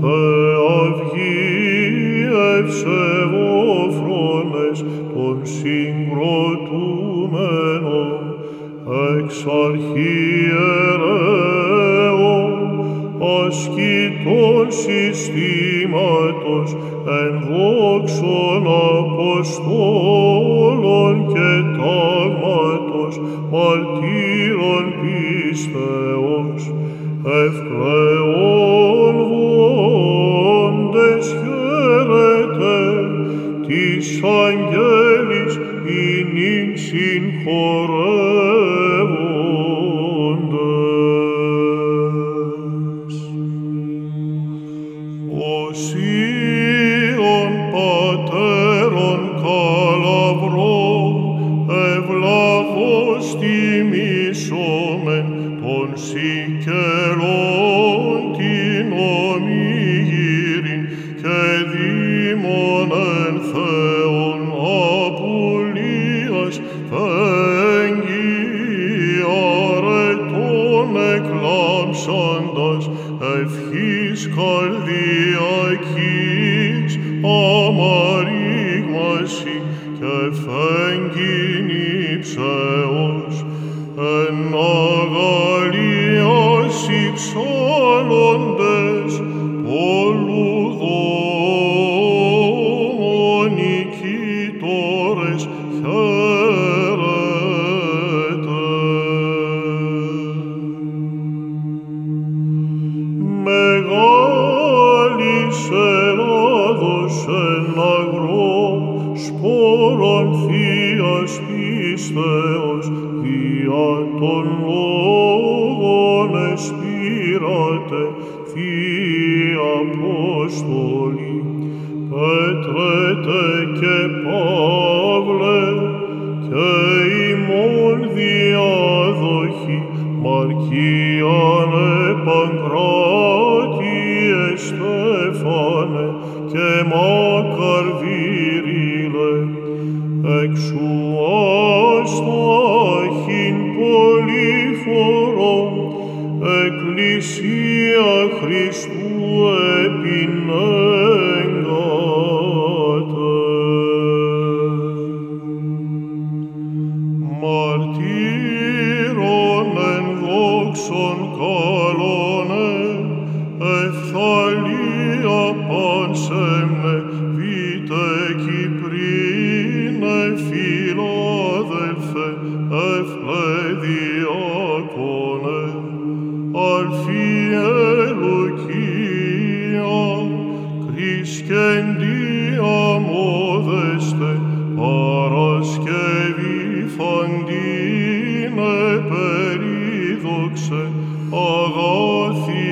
θεαυγή ευσεβόφρονες των συγκροτούμενων εξ αρχιερέων ασκητών συστήματος εν δόξων Αποστόλων και τάγματος μαρτύρων πίστεως ευκλαιών ηνίν συγχωρεύοντες. Οσίων πατέρων καλαβρών ευλαβώς τιμήσομεν των σικελών την ομίγυριν και δήμονεν Θεόν ευχής καρδιακής αμαρίγμαση και φέγγιν ύψεως εν αγαλίαση ψάλλοντες Θείας πίστεως δια των λόγων εσπήρατε Θεία Απόστολοι Πέτρετε και Παύλε και ημών διάδοχοι Μαρκίανε Παγκράτιε Στέφανε και Μακαρβύριλε αστάχην πολύφορον Εκκλησία Χριστού επινέγκατε. Μαρτύρων εν δόξων καλώνε, ευθαλία πάνσεμνε, βήτε Efle diacone, al fie Lucia, Criscendia modeste, parascevi fandine peridoxe, agathi